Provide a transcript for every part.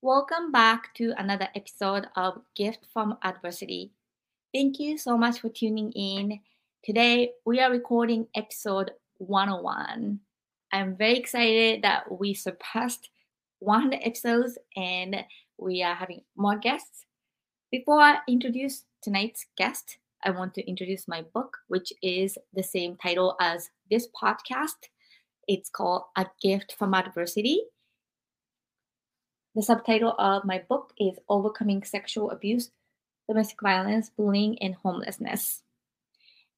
Welcome back to another episode of Gift from Adversity. Thank you so much for tuning in. Today we are recording episode 101. I'm very excited that we surpassed 100 episodes and we are having more guests. Before I introduce tonight's guest, I want to introduce my book, which is the same title as this podcast. It's called A Gift from Adversity. The subtitle of my book is Overcoming Sexual Abuse, Domestic Violence, Bullying, and Homelessness.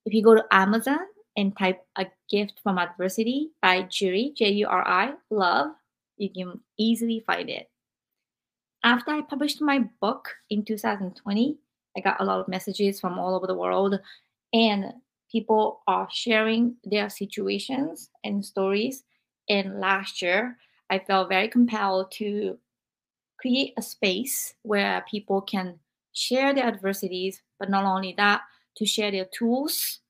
If you go to Amazon and type A Gift from Adversity by Juri, J U R I, love, you can easily find it. After I published my book in 2020, I got a lot of messages from all over the world, and people are sharing their situations and stories. And last year, I felt very compelled to create a space where people can share their adversities, but not only that, to share their tools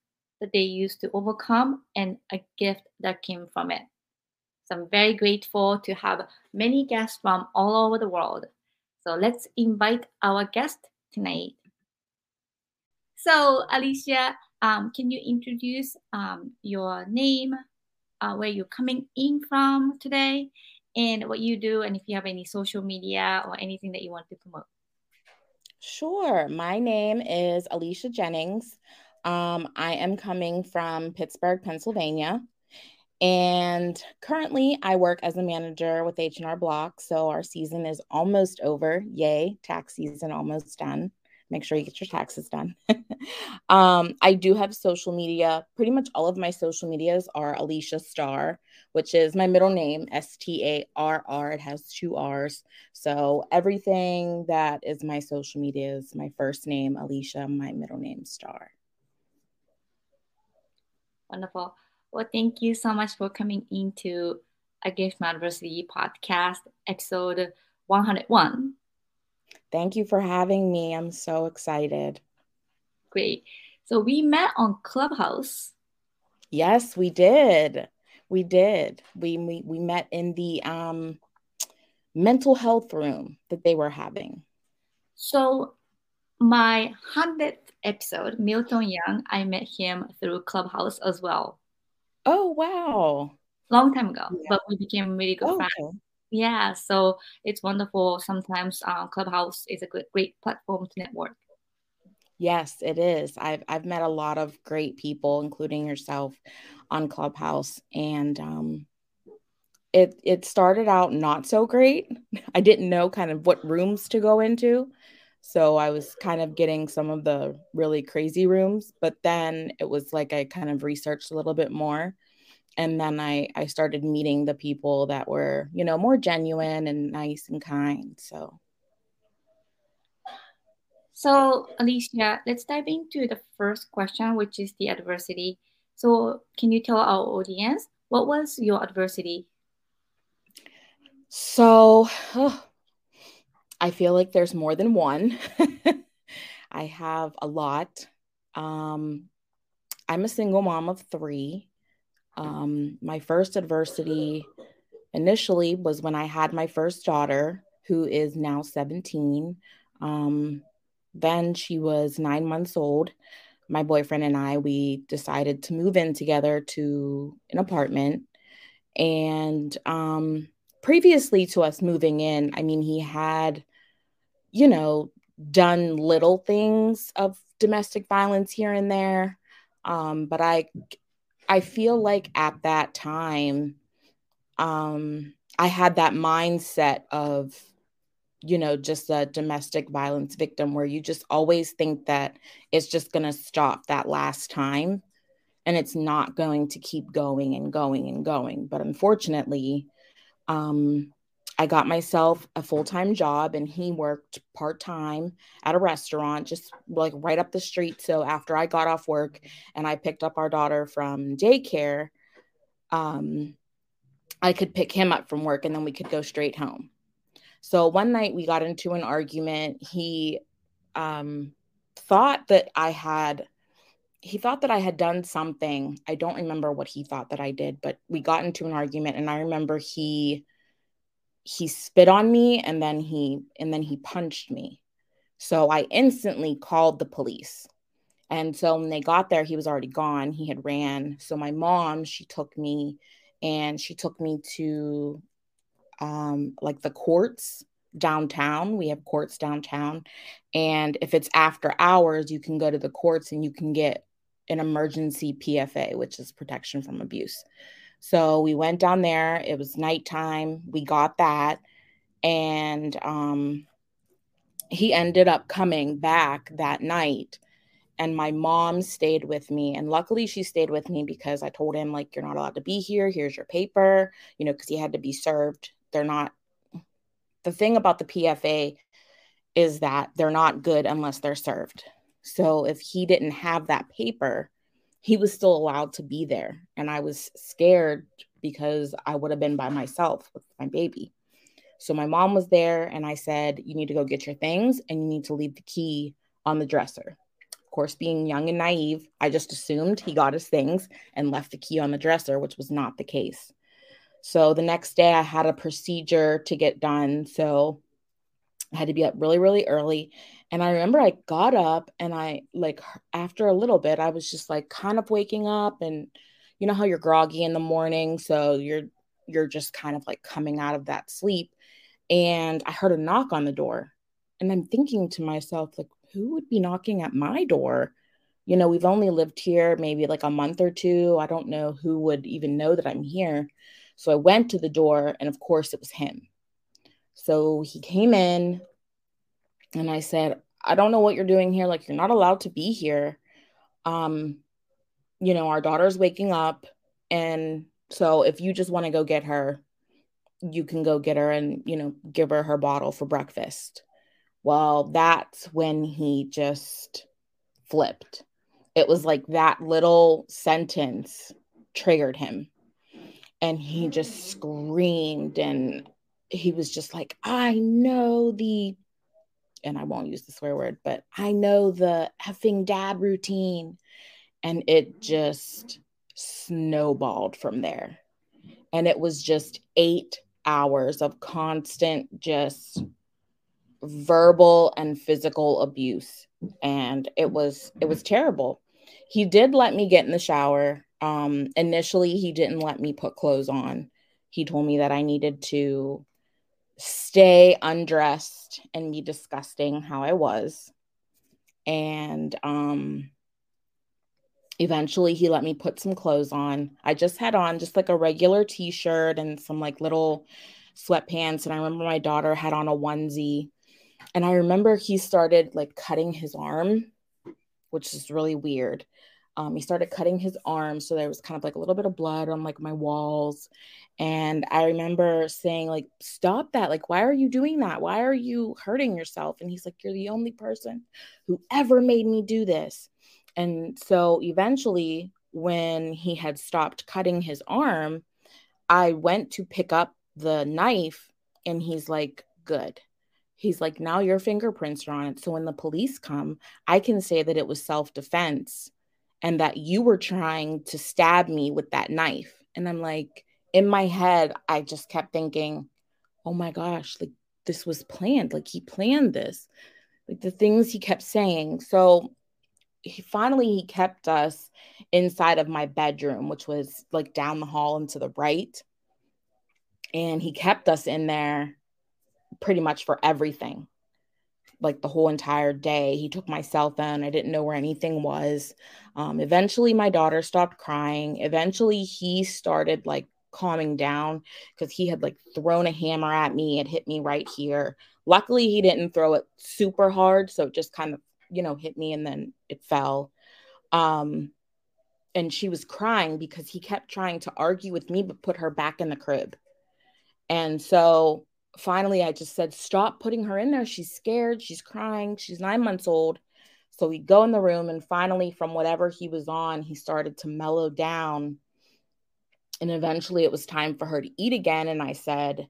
that they use to overcome and a gift that came from it. So I'm very grateful to have many guests from all over the world. So let's invite our guest tonight. So, Alyssia, um, can you introduce um, your name, uh, where you're coming in from today, and what you do, and if you have any social media or anything that you want to promote? Sure. My name is Alyssia Jennings. Um, I am coming from Pittsburgh, Pennsylvania. And currently, I work as a manager with H&R Block. So our season is almost over. Yay, tax season almost done make sure you get your taxes done. um, I do have social media. Pretty much all of my social medias are Alyssia Starr, which is my middle name, S T A R R. It has two R's. So everything that is my social media is my first name, Alyssia, my middle name, Starr. Wonderful. Well, thank you so much for coming into a from Adversity podcast, episode 101. Thank you for having me. I'm so excited. Great. So we met on Clubhouse. Yes, we did. We did. We we, we met in the um mental health room that they were having. So my hundredth episode, Milton Young, I met him through Clubhouse as well. Oh wow. Long time ago, yeah. but we became really good friends. Okay. Yeah, so it's wonderful. Sometimes uh, Clubhouse is a good, great platform to network. Yes, it is. I've I've met a lot of great people, including yourself, on Clubhouse, and um, it it started out not so great. I didn't know kind of what rooms to go into, so I was kind of getting some of the really crazy rooms. But then it was like I kind of researched a little bit more, and then I I started meeting the people that were you know more genuine and nice and kind. So. So, Alyssia, let's dive into the first question, which is the adversity. So, can you tell our audience what was your adversity? So, oh, I feel like there's more than one. I have a lot. Um, I'm a single mom of three. Um, my first adversity initially was when I had my first daughter, who is now 17. Um, then she was nine months old. My boyfriend and I, we decided to move in together to an apartment. And um, previously to us moving in, I mean, he had, you know, done little things of domestic violence here and there. Um, but I I feel like at that time, um, I had that mindset of, you know, just a domestic violence victim where you just always think that it's just going to stop that last time and it's not going to keep going and going and going. But unfortunately, um, I got myself a full time job and he worked part time at a restaurant just like right up the street. So after I got off work and I picked up our daughter from daycare, um, I could pick him up from work and then we could go straight home. So one night we got into an argument. He um, thought that I had he thought that I had done something. I don't remember what he thought that I did, but we got into an argument and I remember he he spit on me and then he and then he punched me. So I instantly called the police. And so when they got there, he was already gone. He had ran. So my mom, she took me and she took me to um, like the courts downtown. We have courts downtown. And if it's after hours, you can go to the courts and you can get an emergency PFA, which is protection from abuse. So we went down there. It was nighttime. We got that. And um, he ended up coming back that night. And my mom stayed with me. And luckily, she stayed with me because I told him, like, you're not allowed to be here. Here's your paper, you know, because he had to be served. They're not, the thing about the PFA is that they're not good unless they're served. So if he didn't have that paper, he was still allowed to be there. And I was scared because I would have been by myself with my baby. So my mom was there, and I said, You need to go get your things and you need to leave the key on the dresser. Of course, being young and naive, I just assumed he got his things and left the key on the dresser, which was not the case. So the next day, I had a procedure to get done. So I had to be up really, really early. And I remember I got up and I, like, after a little bit, I was just like kind of waking up. And you know how you're groggy in the morning. So you're, you're just kind of like coming out of that sleep. And I heard a knock on the door. And I'm thinking to myself, like, who would be knocking at my door? You know, we've only lived here maybe like a month or two. I don't know who would even know that I'm here. So I went to the door, and of course, it was him. So he came in, and I said, I don't know what you're doing here. Like, you're not allowed to be here. Um, you know, our daughter's waking up. And so if you just want to go get her, you can go get her and, you know, give her her bottle for breakfast. Well, that's when he just flipped. It was like that little sentence triggered him. And he just screamed and he was just like, I know the and I won't use the swear word, but I know the effing dad routine. And it just snowballed from there. And it was just eight hours of constant, just verbal and physical abuse. And it was, it was terrible. He did let me get in the shower. Um, initially, he didn't let me put clothes on. He told me that I needed to stay undressed and be disgusting how I was. And um eventually he let me put some clothes on. I just had on just like a regular t-shirt and some like little sweatpants and I remember my daughter had on a onesie. And I remember he started like cutting his arm, which is really weird. Um, he started cutting his arm so there was kind of like a little bit of blood on like my walls and i remember saying like stop that. Like why are you doing that? Why are you hurting yourself? And he's like you're the only person who ever made me do this. And so eventually when he had stopped cutting his arm i went to pick up the knife and he's like good. He's like now your fingerprints are on it. So when the police come i can say that it was self-defense and that you were trying to stab me with that knife. And I'm like, in my head, I just kept thinking, oh my gosh, like this was planned. Like he planned this, like the things he kept saying. So he finally he kept us inside of my bedroom, which was like down the hall and to the right. And he kept us in there pretty much for everything like the whole entire day. He took my cell phone. I didn't know where anything was. Um, eventually, my daughter stopped crying. Eventually, he started like calming down because he had like thrown a hammer at me and hit me right here. Luckily, he didn't throw it super hard. So it just kind of, you know, hit me and then it fell. Um, and she was crying because he kept trying to argue with me, but put her back in the crib. And so finally I just said, Stop putting her in there. She's scared. She's crying. She's nine months old. So we go in the room, and finally, from whatever he was on, he started to mellow down. And eventually, it was time for her to eat again. And I said,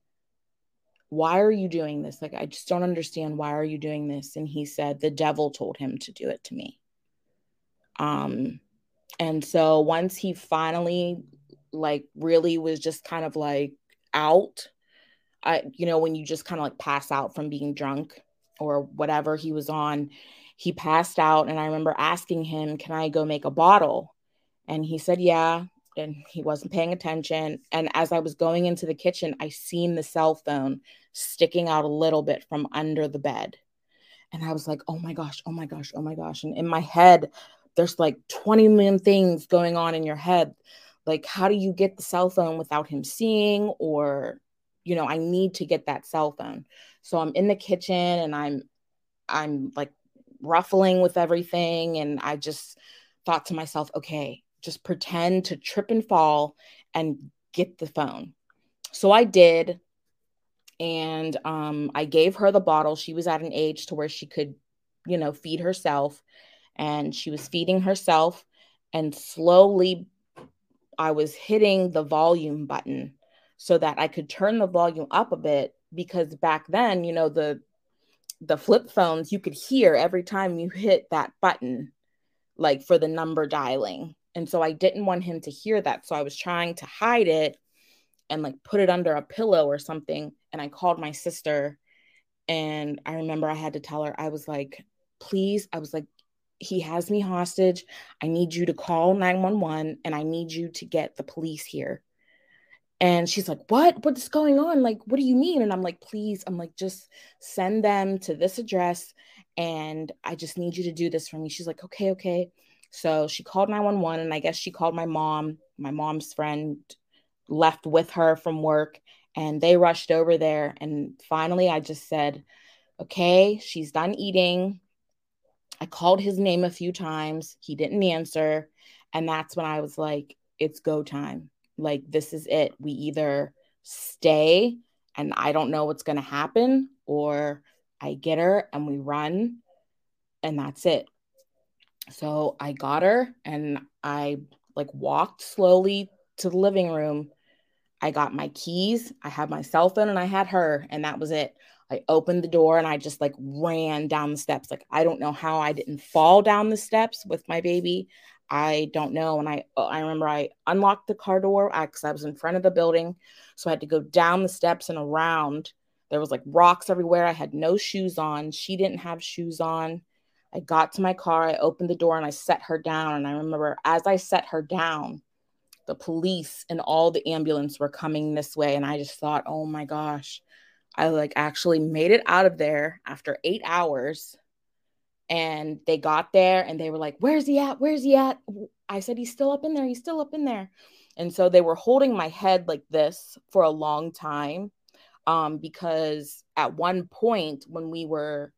Why are you doing this? Like, I just don't understand. Why are you doing this? And he said, The devil told him to do it to me. Um, and so once he finally, like, really was just kind of like out I, you know, when you just kind of like pass out from being drunk or whatever he was on, he passed out. And I remember asking him, Can I go make a bottle? And he said, Yeah. And he wasn't paying attention. And as I was going into the kitchen, I seen the cell phone sticking out a little bit from under the bed. And I was like, Oh my gosh, oh my gosh, oh my gosh. And in my head, there's like 20 million things going on in your head. Like, how do you get the cell phone without him seeing? Or, you know, I need to get that cell phone. So I'm in the kitchen and I'm, I'm like ruffling with everything. And I just thought to myself, okay, just pretend to trip and fall and get the phone. So I did. And um, I gave her the bottle. She was at an age to where she could, you know, feed herself and she was feeding herself and slowly I was hitting the volume button so that I could turn the volume up a bit because back then, you know, the the flip phones you could hear every time you hit that button like for the number dialing. And so I didn't want him to hear that. So I was trying to hide it and like put it under a pillow or something and I called my sister and I remember I had to tell her I was like please I was like he has me hostage. I need you to call 911 and I need you to get the police here. And she's like, What? What's going on? Like, what do you mean? And I'm like, Please, I'm like, just send them to this address and I just need you to do this for me. She's like, Okay, okay. So she called 911 and I guess she called my mom. My mom's friend left with her from work and they rushed over there. And finally, I just said, Okay, she's done eating I called his name a few times. He didn't answer. And that's when I was like, it's go time. Like, this is it. We either stay and I don't know what's going to happen, or I get her and we run, and that's it. So I got her and I like walked slowly to the living room. I got my keys, I had my cell phone, and I had her, and that was it. I opened the door and I just like ran down the steps. Like I don't know how I didn't fall down the steps with my baby. I don't know. And I uh, I remember I unlocked the car door because I was in front of the building, so I had to go down the steps and around. There was like rocks everywhere. I had no shoes on. She didn't have shoes on. I got to my car. I opened the door and I set her down. And I remember as I set her down, the police and all the ambulance were coming this way. And I just thought, oh my gosh, I like actually made it out of there after eight hours. And they got there and they were like, Where's he at? Where's he at? I said, He's still up in there. He's still up in there. And so they were holding my head like this for a long time. Um, because at one point when we were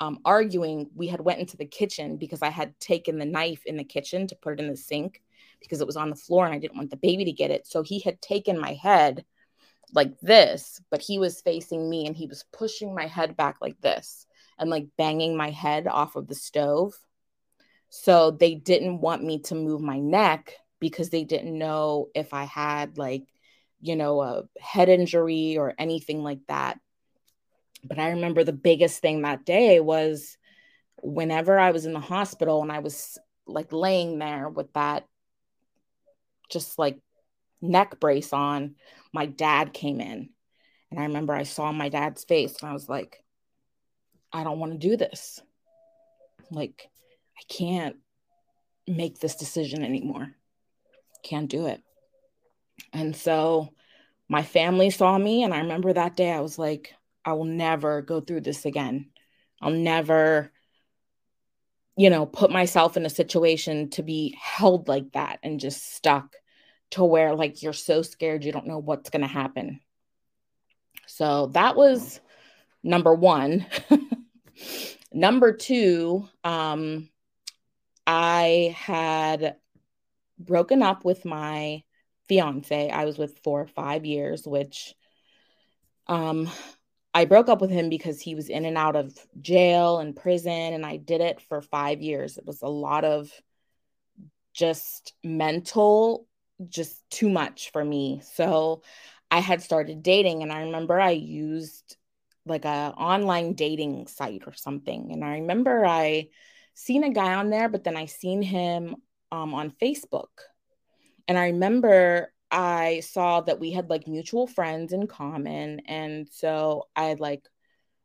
um, arguing, we had went into the kitchen because I had taken the knife in the kitchen to put it in the sink because it was on the floor and I didn't want the baby to get it. So he had taken my head like this, but he was facing me and he was pushing my head back like this and like banging my head off of the stove. So they didn't want me to move my neck because they didn't know if I had like, you know, a head injury or anything like that. But I remember the biggest thing that day was whenever I was in the hospital and I was like laying there with that just like neck brace on my dad came in. And I remember I saw my dad's face and I was like, I don't want to do this. Like, I can't make this decision anymore. Can't do it. And so my family saw me. And I remember that day I was like, I will never go through this again. I'll never, you know, put myself in a situation to be held like that and just stuck to where like you're so scared you don't know what's going to happen. So that was number 1. number 2, um I had broken up with my fiance. I was with for 5 years, which um I broke up with him because he was in and out of jail and prison and I did it for 5 years. It was a lot of just mental just too much for me. So I had started dating and I remember I used like a online dating site or something. And I remember I seen a guy on there, but then I seen him um, on Facebook. And I remember I saw that we had like mutual friends in common. And so I like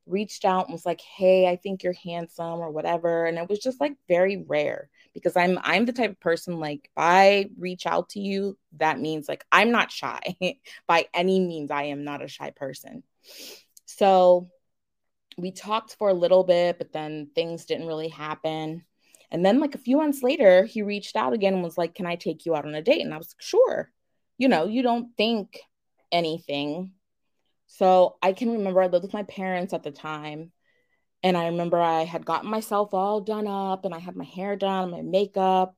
reached out and was like, "Hey, I think you're handsome" or whatever, and it was just like very rare because I'm I'm the type of person like if I reach out to you, that means like I'm not shy by any means. I am not a shy person. So we talked for a little bit, but then things didn't really happen. And then like a few months later, he reached out again and was like, "Can I take you out on a date?" And I was like, "Sure." You know, you don't think anything so I can remember I lived with my parents at the time. And I remember I had gotten myself all done up and I had my hair done, my makeup.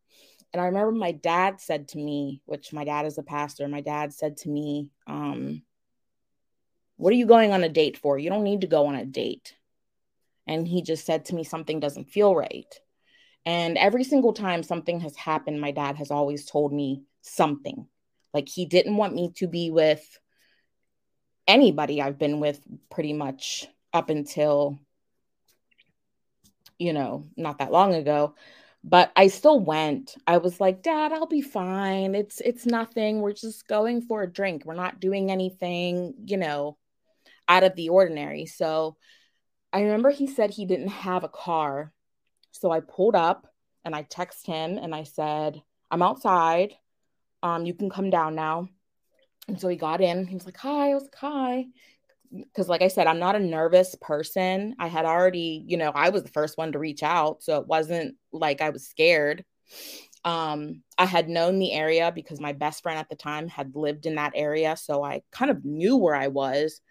And I remember my dad said to me, which my dad is a pastor, my dad said to me, um, What are you going on a date for? You don't need to go on a date. And he just said to me, Something doesn't feel right. And every single time something has happened, my dad has always told me something. Like he didn't want me to be with anybody I've been with pretty much up until, you know, not that long ago. But I still went. I was like, Dad, I'll be fine. It's it's nothing. We're just going for a drink. We're not doing anything, you know, out of the ordinary. So I remember he said he didn't have a car. So I pulled up and I texted him and I said, I'm outside. Um, you can come down now. And so he got in. He was like, "Hi." I was like, "Hi." Because, like I said, I'm not a nervous person. I had already, you know, I was the first one to reach out, so it wasn't like I was scared. Um, I had known the area because my best friend at the time had lived in that area, so I kind of knew where I was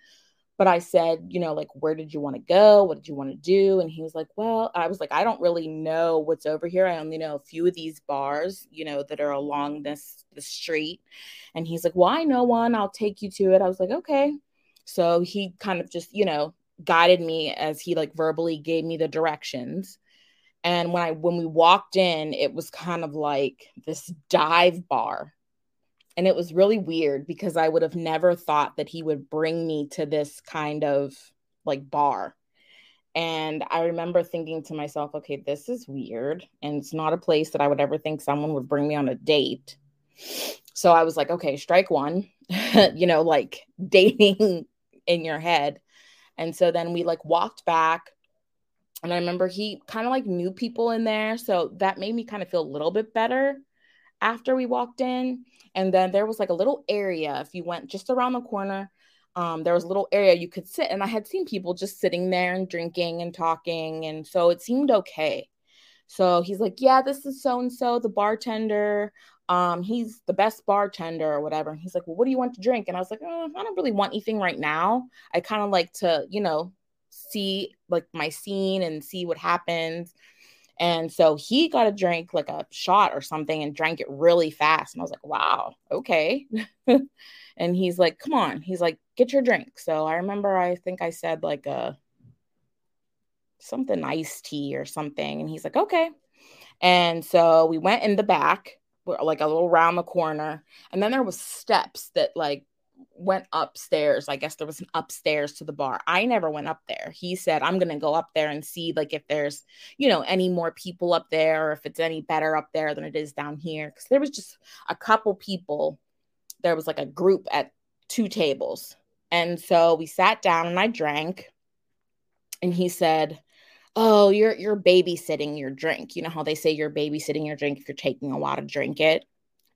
but I said, you know, like, where did you want to go? What did you want to do? And he was like, well, I was like, I don't really know what's over here. I only know a few of these bars, you know, that are along this the street. And he's like, well, I know one. I'll take you to it. I was like, okay. So he kind of just, you know, guided me as he like verbally gave me the directions. And when I when we walked in, it was kind of like this dive bar and it was really weird because I would have never thought that he would bring me to this kind of like bar. And I remember thinking to myself, okay, this is weird. And it's not a place that I would ever think someone would bring me on a date. So I was like, okay, strike one, you know, like dating in your head. And so then we like walked back. And I remember he kind of like knew people in there. So that made me kind of feel a little bit better after we walked in. And then there was like a little area. If you went just around the corner, um, there was a little area you could sit. And I had seen people just sitting there and drinking and talking. And so it seemed okay. So he's like, Yeah, this is so and so, the bartender. Um, he's the best bartender or whatever. And he's like, Well, what do you want to drink? And I was like, oh, I don't really want anything right now. I kind of like to, you know, see like my scene and see what happens. And so he got a drink, like a shot or something, and drank it really fast. And I was like, wow, okay. and he's like, come on. He's like, get your drink. So I remember, I think I said like a something iced tea or something. And he's like, okay. And so we went in the back, like a little round the corner. And then there was steps that like went upstairs. I guess there was an upstairs to the bar. I never went up there. He said, I'm going to go up there and see like if there's, you know, any more people up there or if it's any better up there than it is down here. Cause there was just a couple people. There was like a group at two tables. And so we sat down and I drank. And he said, Oh, you're you're babysitting your drink. You know how they say you're babysitting your drink if you're taking a while to drink it.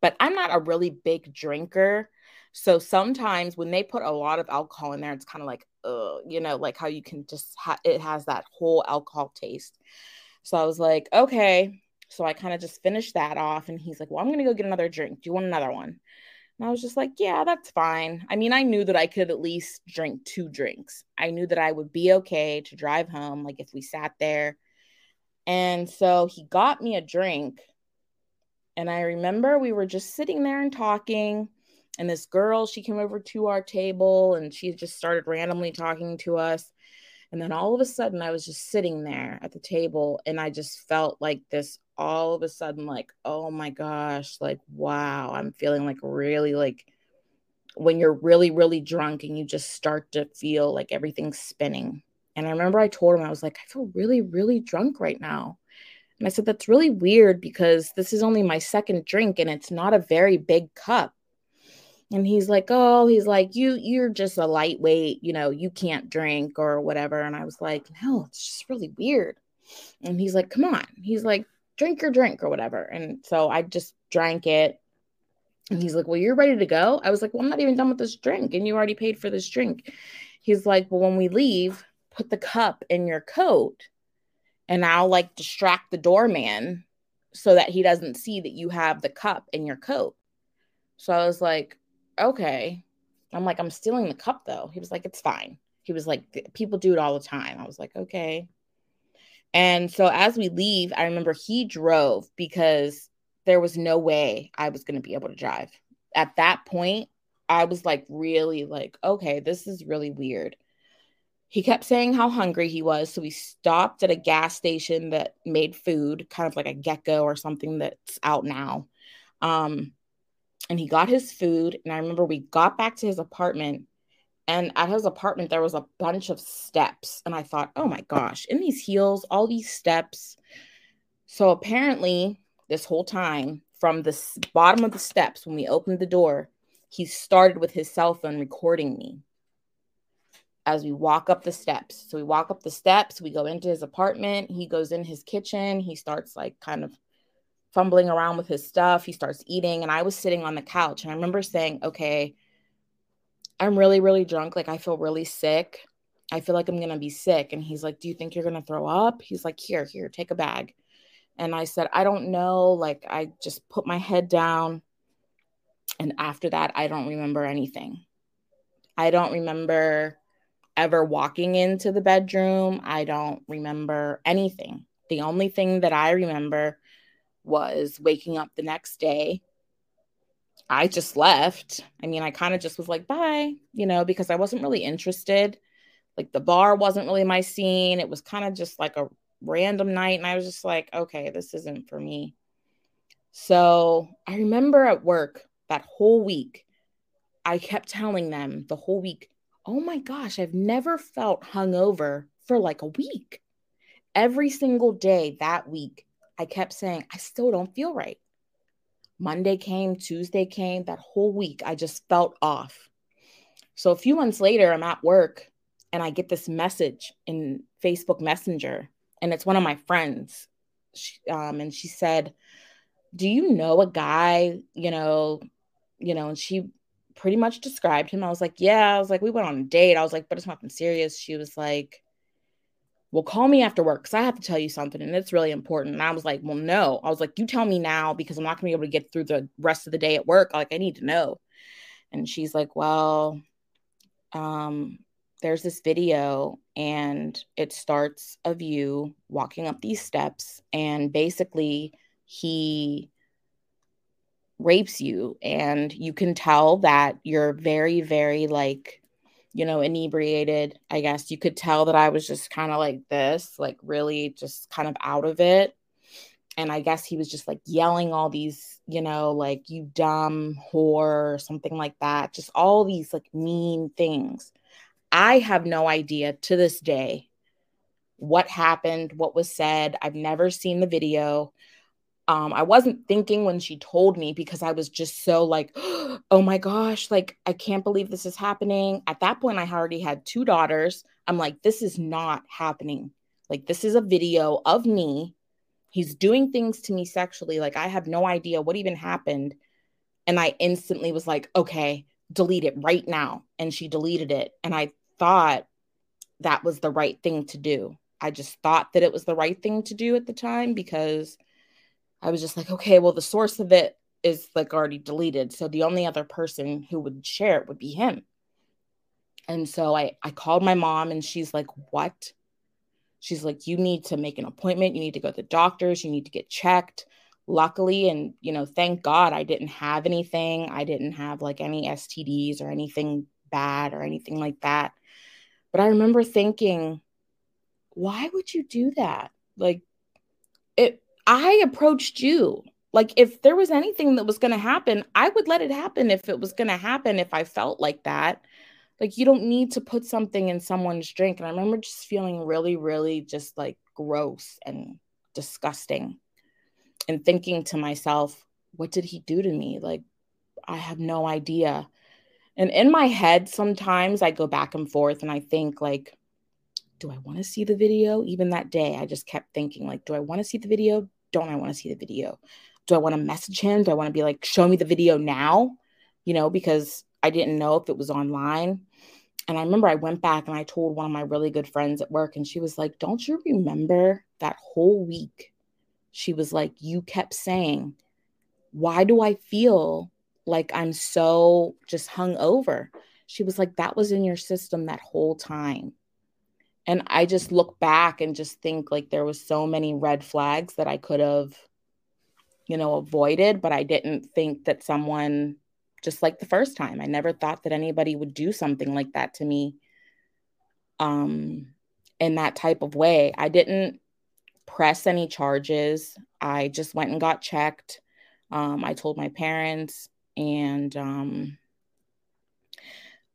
But I'm not a really big drinker. So sometimes when they put a lot of alcohol in there, it's kind of like, uh, you know, like how you can just ha- it has that whole alcohol taste. So I was like, okay. So I kind of just finished that off, and he's like, well, I'm gonna go get another drink. Do you want another one? And I was just like, yeah, that's fine. I mean, I knew that I could at least drink two drinks. I knew that I would be okay to drive home, like if we sat there. And so he got me a drink. And I remember we were just sitting there and talking and this girl she came over to our table and she just started randomly talking to us. And then all of a sudden i was just sitting there at the table and i just felt like this all of a sudden like oh my gosh like wow i'm feeling like really like when you're really really drunk and you just start to feel like everything's spinning. And i remember i told him i was like i feel really really drunk right now. And i said that's really weird because this is only my second drink and it's not a very big cup and he's like, "Oh, he's like, you you're just a lightweight, you know, you can't drink or whatever." And I was like, "No, it's just really weird." And he's like, "Come on." He's like, "Drink your drink or whatever." And so I just drank it. And he's like, "Well, you're ready to go?" I was like, "Well, I'm not even done with this drink and you already paid for this drink." He's like, "Well, when we leave, put the cup in your coat and I'll like distract the doorman so that he doesn't see that you have the cup in your coat." So I was like, okay. I'm like, I'm stealing the cup though. He was like, it's fine. He was like, people do it all the time. I was like, okay. And so as we leave, I remember he drove because there was no way I was going to be able to drive. At that point, I was like, really like, okay, this is really weird. He kept saying how hungry he was. So we stopped at a gas station that made food, kind of like a GetGo or something that's out now. Um, and he got his food. And I remember we got back to his apartment. And at his apartment, there was a bunch of steps. And I thought, oh my gosh, in these heels, all these steps. So apparently, this whole time, from the bottom of the steps, when we opened the door, he started with his cell phone recording me as we walk up the steps. So we walk up the steps, we go into his apartment, he goes in his kitchen, he starts like kind of fumbling around with his stuff. He starts eating, and I was sitting on the couch. And I remember saying, Okay, I'm really, really drunk. Like, I feel really sick. I feel like I'm going to be sick. And he's like, Do you think you're going to throw up? He's like, Here, here, take a bag. And I said, I don't know. Like, I just put my head down. And after that, I don't remember anything. I don't remember ever walking into the bedroom. I don't remember anything. The only thing that I remember was waking up the next day. I just left. I mean, I kind of just was like, bye, you know, because I wasn't really interested. Like the bar wasn't really my scene. It was kind of just like a random night. And I was just like, okay, this isn't for me. So I remember at work that whole week, I kept telling them the whole week, oh my gosh, I've never felt hungover for like a week. Every single day that week, I kept saying, I still don't feel right. Monday came, Tuesday came, that whole week, I just felt off. So a few months later, I'm at work and I get this message in Facebook Messenger, and it's one of my friends. She, um, and she said, Do you know a guy, you know, you know, and she pretty much described him. I was like, Yeah, I was like, we went on a date. I was like, but it's nothing serious. She was like, well, call me after work because I have to tell you something and it's really important. And I was like, well, no. I was like, you tell me now because I'm not going to be able to get through the rest of the day at work. Like, I need to know. And she's like, well, um, there's this video and it starts of you walking up these steps and basically he rapes you and you can tell that you're very very like you know, inebriated. I guess you could tell that I was just kind of like this, like really just kind of out of it. And I guess he was just like yelling all these, you know, like you dumb whore or something like that. Just all these like mean things. I have no idea to this day what happened, what was said. I've never seen the video. Um, I wasn't thinking when she told me because I was just so like, oh my gosh, like I can't believe this is happening. At that point, I already had two daughters. I'm like, this is not happening. Like, this is a video of me. He's doing things to me sexually. Like, I have no idea what even happened. And I instantly was like, okay, delete it right now. And she deleted it. And I thought that was the right thing to do. I just thought that it was the right thing to do at the time because I was just like, okay, well, the source of it is like already deleted. So the only other person who would share it would be him. And so I, I called my mom and she's like, what? She's like, you need to make an appointment. You need to go to the doctors. You need to get checked. Luckily, and you know, thank God I didn't have anything. I didn't have like any STDs or anything bad or anything like that. But I remember thinking, why would you do that? Like, it I approached you. Like, if there was anything that was going to happen, I would let it happen if it was going to happen, if I felt like that. Like, you don't need to put something in someone's drink. And I remember just feeling really, really just like gross and disgusting and thinking to myself, what did he do to me? Like, I have no idea. And in my head, sometimes I go back and forth and I think, like, do I want to see the video? Even that day, I just kept thinking, like, do I want to see the video? Don't I want to see the video? Do I want to message him? Do I want to be like, show me the video now? You know, because I didn't know if it was online. And I remember I went back and I told one of my really good friends at work, and she was like, Don't you remember that whole week? She was like, You kept saying, Why do I feel like I'm so just hung over? She was like, That was in your system that whole time. And I just look back and just think like there was so many red flags that I could have, you know, avoided, but I didn't think that someone just like the first time. I never thought that anybody would do something like that to me um in that type of way. I didn't press any charges. I just went and got checked. Um, I told my parents and um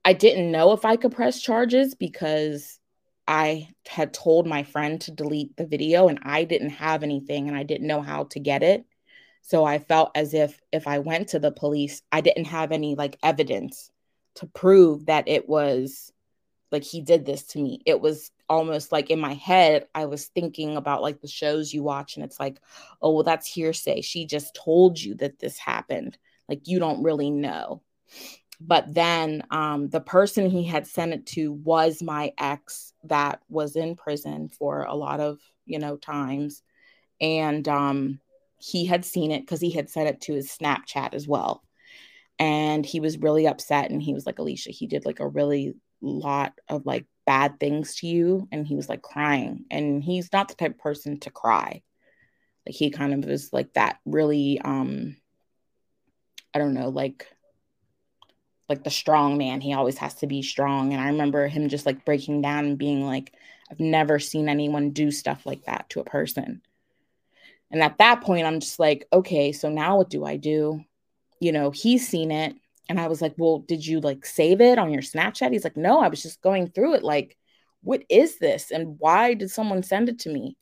I didn't know if I could press charges because I had told my friend to delete the video and I didn't have anything and I didn't know how to get it. So I felt as if if I went to the police, I didn't have any like evidence to prove that it was like he did this to me. It was almost like in my head, I was thinking about like the shows you watch, and it's like, oh, well, that's hearsay. She just told you that this happened. Like you don't really know. But then um, the person he had sent it to was my ex that was in prison for a lot of, you know, times. And um, he had seen it because he had sent it to his Snapchat as well. And he was really upset. And he was like, Alyssia, he did like a really lot of like bad things to you. And he was like crying. And he's not the type of person to cry. Like he kind of is like that really, um, I don't know, like like the strong man. He always has to be strong. And I remember him just like breaking down and being like, I've never seen anyone do stuff like that to a person. And at that point, I'm just like, okay, so now what do I do? You know, he's seen it. And I was like, well, did you like save it on your Snapchat? He's like, no, I was just going through it. Like, what is this? And why did someone send it to me?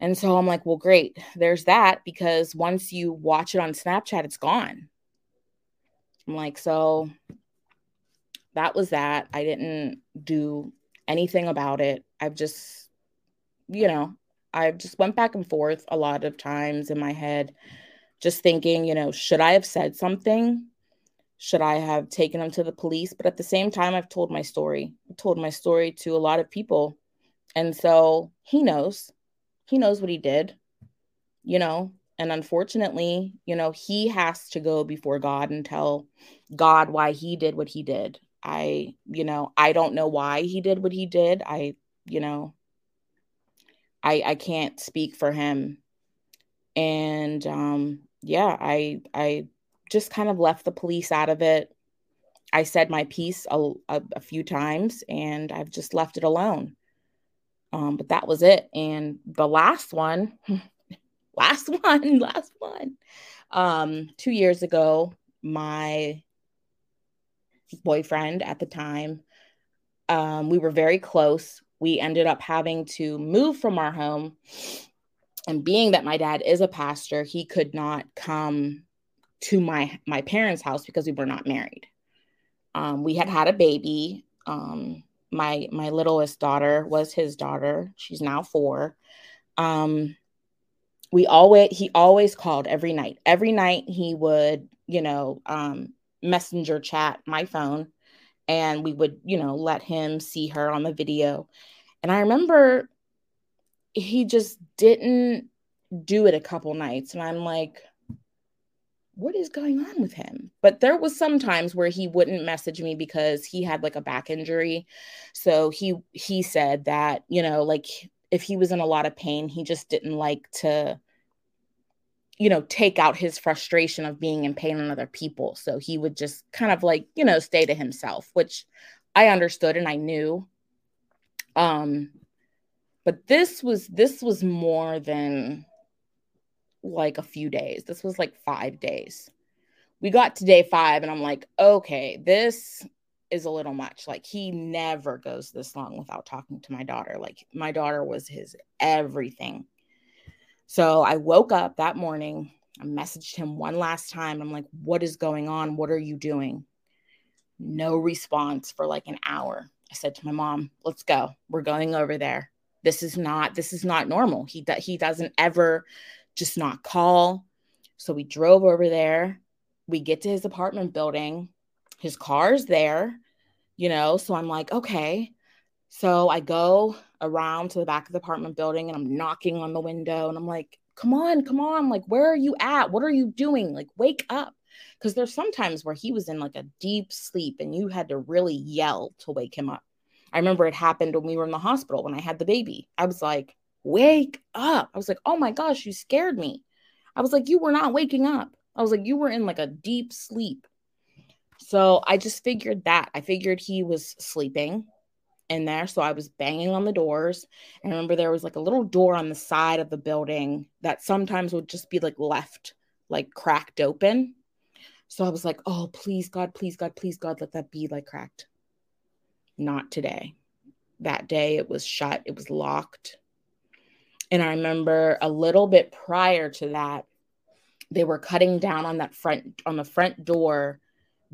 And so I'm like, well, great. There's that because once you watch it on Snapchat, it's gone. I'm like, so that was that. I didn't do anything about it. I've just, you know, I just went back and forth a lot of times in my head, just thinking, you know, should I have said something? Should I have taken him to the police? But at the same time, I've told my story. I told my story to a lot of people. And so he knows. He knows what he did, you know. And unfortunately, you know, he has to go before God and tell God why he did what he did. I, you know, I don't know why he did what he did. I, you know, I I can't speak for him. And um yeah, I I just kind of left the police out of it. I said my piece a, a, a few times and I've just left it alone. Um, but that was it. And the last one, last one, last one. Um, two years ago, my boyfriend at the time, um, we were very close we ended up having to move from our home. And being that my dad is a pastor, he could not come to my my parents' house because we were not married. Um, we had had a baby. Um, my my littlest daughter was his daughter. She's now four. Um, we always he always called every night. Every night he would, you know, um, messenger chat my phone, and we would, you know, let him see her on the video. And I remember he just didn't do it a couple nights. And I'm like, what is going on with him? But there was some times where he wouldn't message me because he had like a back injury. So he he said that, you know, like if he was in a lot of pain, he just didn't like to you know, take out his frustration of being in pain on other people. So he would just kind of like, you know, stay to himself, which I understood and I knew. Um, but this was this was more than like a few days. This was like five days. We got to day five, and I'm like, okay, this is a little much. Like he never goes this long without talking to my daughter. Like my daughter was his everything. So I woke up that morning. I messaged him one last time. I'm like, what is going on? What are you doing? No response for like an hour. I said to my mom, "Let's go. We're going over there. This is not this is not normal. He do, he doesn't ever just not call." So we drove over there. We get to his apartment building. His car's there, you know. So I'm like, okay. So I go around to the back of the apartment building and I'm knocking on the window and I'm like, come on, come on. Like, where are you at? What are you doing? Like, wake up. Because there's sometimes where he was in like a deep sleep and you had to really yell to wake him up. I remember it happened when we were in the hospital when I had the baby. I was like, wake up. I was like, oh my gosh, you scared me. I was like, you were not waking up. I was like, you were in like a deep sleep. So I just figured that. I figured he was sleeping in there. So I was banging on the doors. And I remember there was like a little door on the side of the building that sometimes would just be like left, like cracked open. So I was like, oh, please, God, please, God, please, God, let that be like cracked. Not today. That day it was shut, it was locked. And I remember a little bit prior to that, they were cutting down on that front, on the front door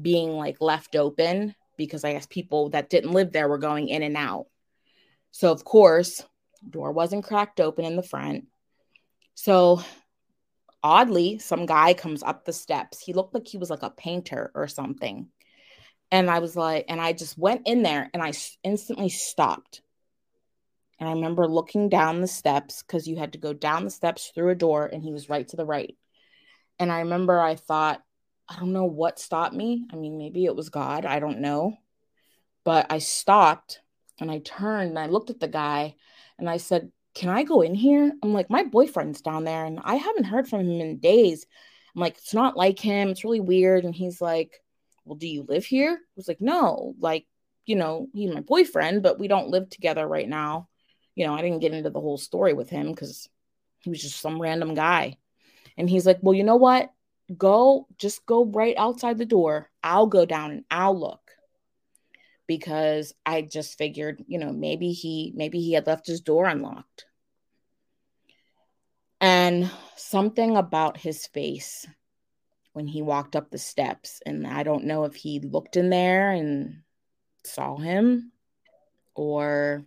being like left open because I guess people that didn't live there were going in and out. So, of course, door wasn't cracked open in the front. So, oddly, some guy comes up the steps. He looked like he was like a painter or something. And I was like, and I just went in there and I instantly stopped. And I remember looking down the steps because you had to go down the steps through a door and he was right to the right. And I remember I thought, I don't know what stopped me. I mean, maybe it was God. I don't know. But I stopped and I turned and I looked at the guy and I said, Can I go in here? I'm like, My boyfriend's down there and I haven't heard from him in days. I'm like, It's not like him. It's really weird. And he's like, Well, do you live here? I was like, No, like, you know, he's my boyfriend, but we don't live together right now. You know, I didn't get into the whole story with him because he was just some random guy. And he's like, Well, you know what? Go just go right outside the door. I'll go down and I'll look. Because I just figured, you know, maybe he maybe he had left his door unlocked. And something about his face when he walked up the steps and I don't know if he looked in there and saw him or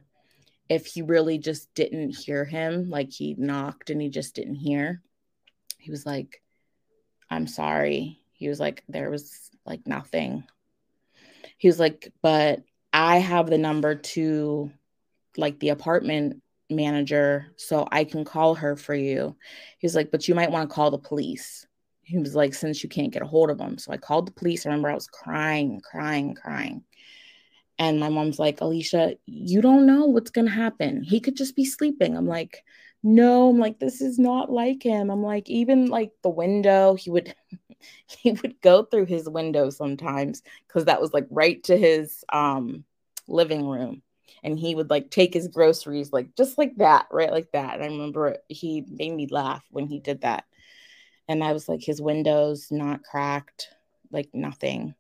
if he really just didn't hear him like he knocked and he just didn't hear. He was like I'm sorry. He was like, there was like nothing. He was like, but I have the number to like the apartment manager so I can call her for you. He was like, but you might want to call the police. He was like, since you can't get a hold of them. So I called the police. I remember I was crying, crying, crying. And my mom's like, Alyssia, you don't know what's going to happen. He could just be sleeping. I'm like, no i'm like this is not like him. I'm like even like the window he would he would go through his window sometimes because that was like right to his um living room. And he would like take his groceries like just like that right like that. And i remember he made me laugh when he did that. And i was like his windows not cracked like nothing.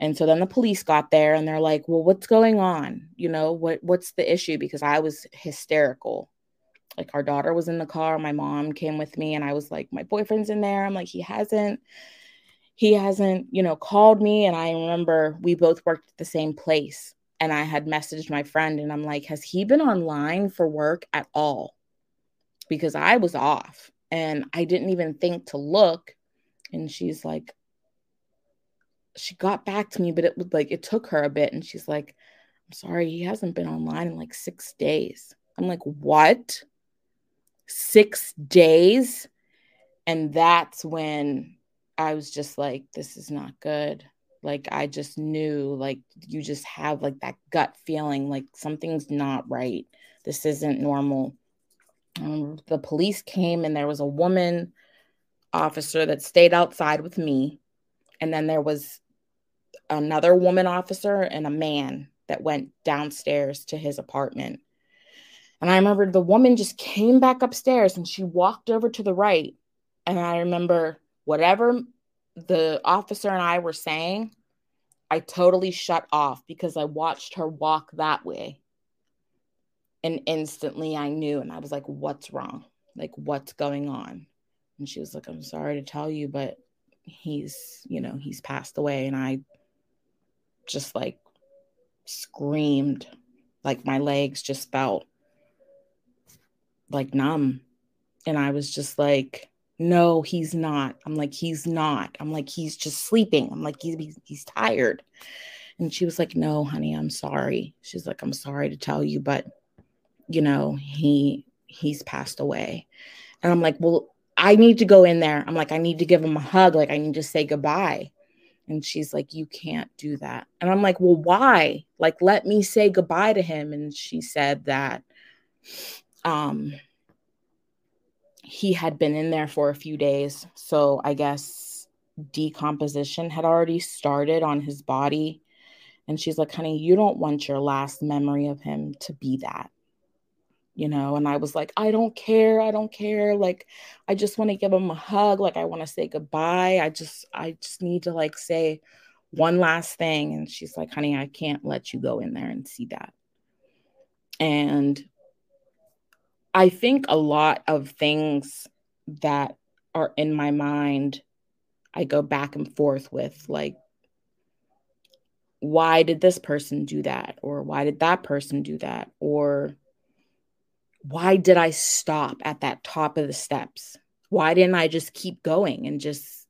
And so then the police got there and they're like well what's going on? You know what what's the issue? Because i was hysterical like our daughter was in the car my mom came with me and i was like my boyfriend's in there. I'm like he hasn't he hasn't you know called me. And i remember we both worked at the same place and i had messaged my friend and i'm like has he been online for work at all? Because i was off and i didn't even think to look and she's like she got back to me but it was like it took her a bit and she's like i'm sorry he hasn't been online in like six days. I'm like what six days. And that's when I was just like, this is not good. Like, I just knew, like, you just have like that gut feeling like something's not right. This isn't normal. Um, the police came and there was a woman officer that stayed outside with me. And then there was another woman officer and a man that went downstairs to his apartment. And I remember the woman just came back upstairs and she walked over to the right. And I remember whatever the officer and I were saying, I totally shut off because I watched her walk that way. And instantly I knew, and I was like, what's wrong? Like, what's going on? And she was like, I'm sorry to tell you, but he's, you know, he's passed away. And I just like screamed. Like my legs just felt like numb. And I was just like, no, he's not. I'm like, he's not. I'm like, he's just sleeping. I'm like, he's, he's, tired. And she was like, no, honey, I'm sorry. She's like, I'm sorry to tell you, but you know, he, he's passed away. And I'm like, well, I need to go in there. I'm like, I need to give him a hug. Like, I need to say goodbye. And she's like, You can't do that. And I'm like, Well, why? Like, let me say goodbye to him. And she said that um, he had been in there for a few days. So I guess decomposition had already started on his body. And she's like, Honey, you don't want your last memory of him to be that. You know and i was like i don't care. I don't care. Like i just want to give him a hug. Like i want to say goodbye. I just i just need to like say one last thing. And she's like honey i can't let you go in there and see that. And i think a lot of things that are in my mind i go back and forth with like why did this person do that or why did that person do that or why did I stop at that top of the steps? Why didn't I just keep going and just,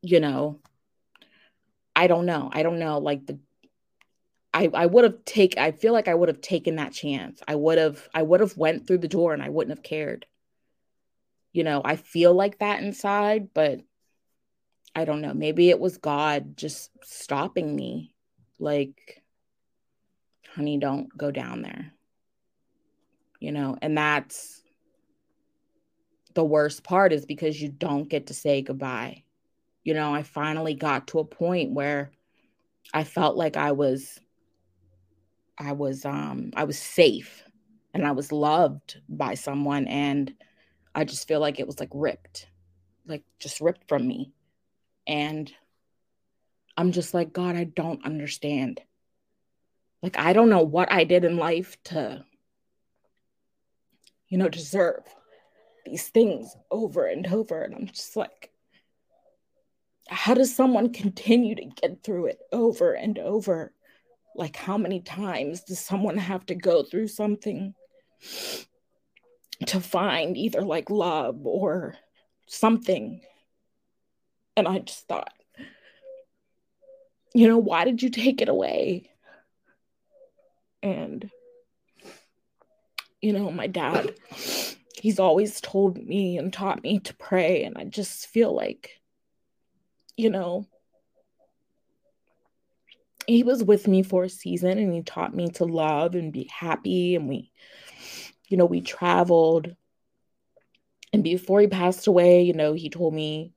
you know, I don't know. I don't know. Like the, I, I would have take I feel like I would have taken that chance. I would have I would have went through the door and I wouldn't have cared. You know, I feel like that inside, but I don't know. Maybe it was God just stopping me. Like, honey, don't go down there you know, and that's the worst part is because you don't get to say goodbye. You know, I finally got to a point where I felt like I was I was um I was safe and I was loved by someone and I just feel like it was like ripped. Like just ripped from me. And I'm just like god, I don't understand. Like I don't know what I did in life to you know, deserve these things over and over. And I'm just like, how does someone continue to get through it over and over? Like, how many times does someone have to go through something to find either like love or something? And I just thought, you know, why did you take it away? And you know, my dad, he's always told me and taught me to pray. And I just feel like, you know, he was with me for a season and he taught me to love and be happy. And we, you know, we traveled. And before he passed away, you know, he told me,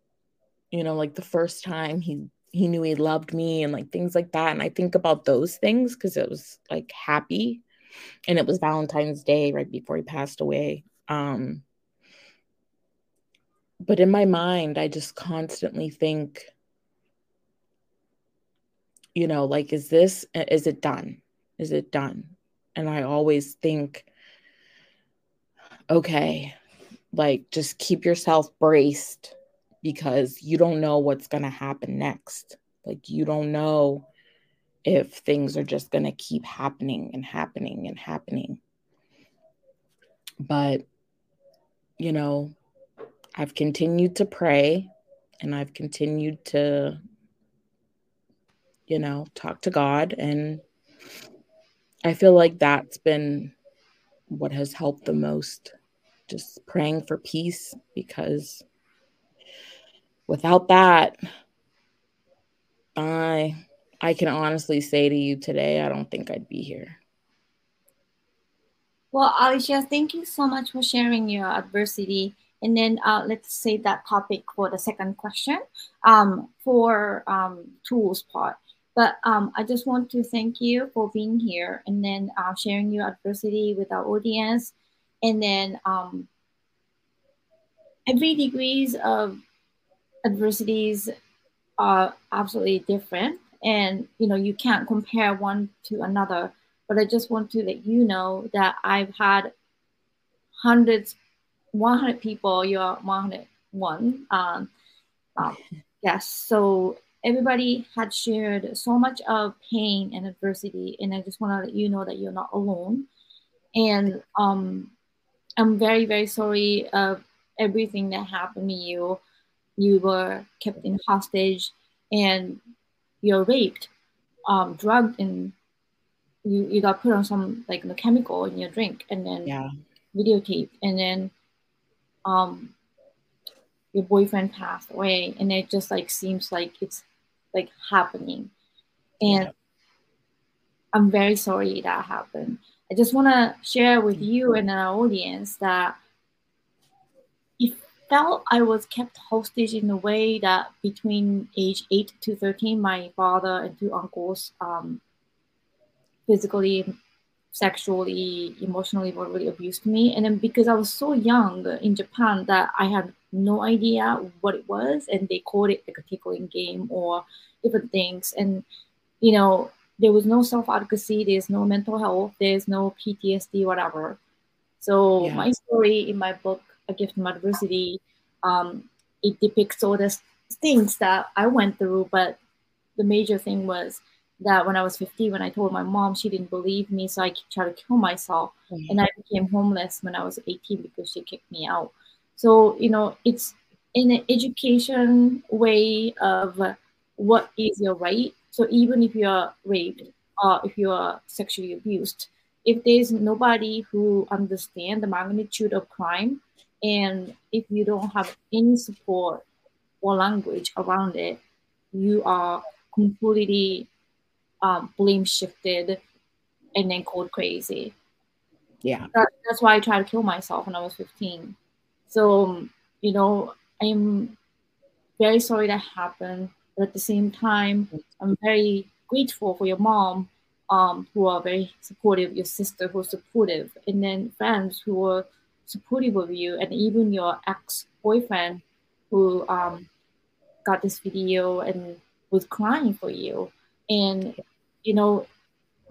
you know, like the first time he he knew he loved me and like things like that. And I think about those things because it was like happy and it was Valentine's Day right before he passed away. Um, but in my mind, I just constantly think, you know, like, is this, uh, is it done? Is it done? And I always think, okay, like, just keep yourself braced because you don't know what's going to happen next. Like, you don't know if things are just going to keep happening and happening and happening. But, you know, I've continued to pray and I've continued to, you know, talk to God. And I feel like that's been what has helped the most. Just praying for peace because without that, I I can honestly say to you today, I don't think I'd be here. Well, Alyssia, thank you so much for sharing your adversity. And then uh, let's say that topic for the second question um, for um, tools part. But um, I just want to thank you for being here and then uh, sharing your adversity with our audience. And then um, every degrees of adversities are absolutely different. And you know you can't compare one to another. But i just want to let you know that i've had hundreds 100 people you're 101 um, um, yes. So everybody had shared so much of pain and adversity, and I just want to let you know that you're not alone. And um, I'm very, very sorry of everything that happened to you. You were kept in hostage, and you're raped, um, drugged, and you, you got put on some like know, chemical in your drink, and then yeah. videotape, and then um, your boyfriend passed away, and it just like seems like it's like happening. And yeah. I'm very sorry that happened. I just want to share with you and our audience that it felt I was kept hostage in a way that between age 8 to 13, my father and two uncles um, physically, sexually, emotionally verbally abused me. And then because I was so young in Japan that I had no idea what it was, and they called it like a tickling game or different things. And you know, there was no self advocacy, there's no mental health, there's no PTSD, whatever. So yeah. my story in my book, A Gift from Adversity, um, it depicts all the things that I went through, but the major thing was that when I was 15, when I told my mom, she didn't believe me, so I tried to kill myself, mm-hmm. and I became homeless when I was 18 because she kicked me out. So, you know, it's in an education way of what is your right. So even if you are raped or if you are sexually abused, if there's nobody who understand the magnitude of crime, and if you don't have any support or language around it, you are completely um, blame shifted and then called crazy. Yeah. That, that's why I tried to kill myself when I was 15. So, you know, I'm very sorry that happened. But at the same time, I'm very grateful for your mom, um, who are very supportive, your sister who's supportive, and then friends who were supportive of you, and even your ex-boyfriend who um, got this video and was crying for you. And you know,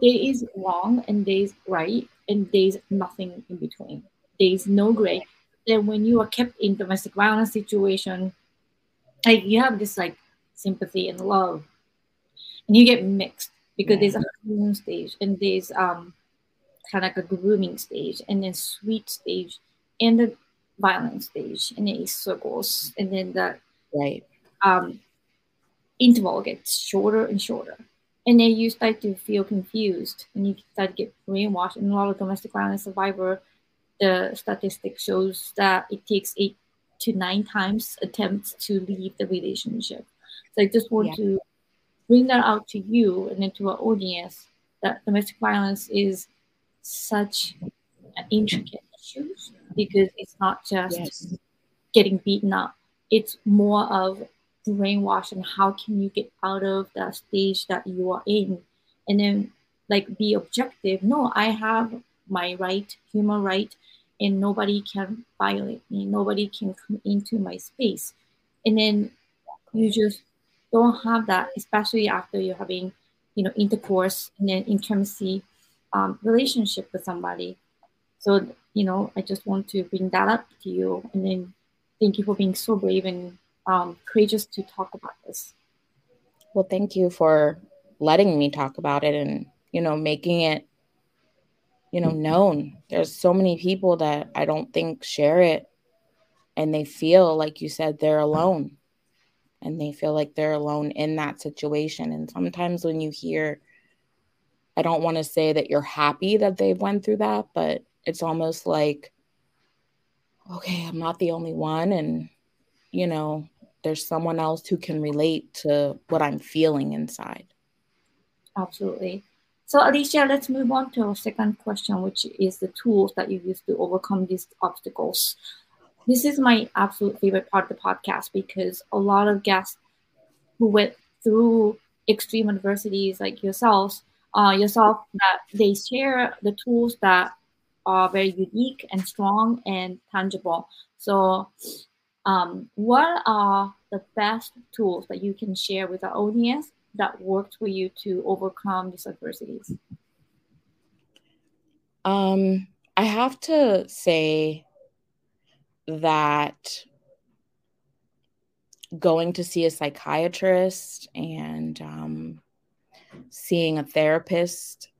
there is wrong and there's right, and there's nothing in between. There's no gray then when you are kept in domestic violence situation, like you have this like sympathy and love, and you get mixed because yeah. there's a honeymoon stage and there's um kind of like a grooming stage and then sweet stage and the violent stage and then it circles and then the right um interval gets shorter and shorter and then you start to feel confused and you start to get brainwashed and a lot of domestic violence survivor the statistic shows that it takes eight to nine times attempts to leave the relationship. So I just want yeah. to bring that out to you and then to our audience that domestic violence is such an intricate issue because it's not just yes. getting beaten up. It's more of brainwash and how can you get out of that stage that you are in and then like be objective. No, I have my right, human right, and nobody can violate me. Nobody can come into my space. And then you just don't have that, especially after you're having, you know, intercourse and then intimacy um, relationship with somebody. So, you know, I just want to bring that up to you. And then thank you for being so brave and um, courageous to talk about this. Well, thank you for letting me talk about it and, you know, making it you know known. There's so many people that i don't think share it and they feel like you said they're alone. And they feel like they're alone in that situation. And sometimes when you hear i don't want to say that you're happy that they've went through that but it's almost like okay i'm not the only one. And you know there's someone else who can relate to what i'm feeling inside absolutely so Alyssia, let's move on to our second question, which is the tools that you use to overcome these obstacles. This is my absolute favorite part of the podcast because a lot of guests who went through extreme adversities like yourselves, uh, yourself, that they share the tools that are very unique and strong and tangible. So, um, what are the best tools that you can share with our audience that worked for you to overcome these adversities? Um, I have to say that going to see a psychiatrist and um, seeing a therapist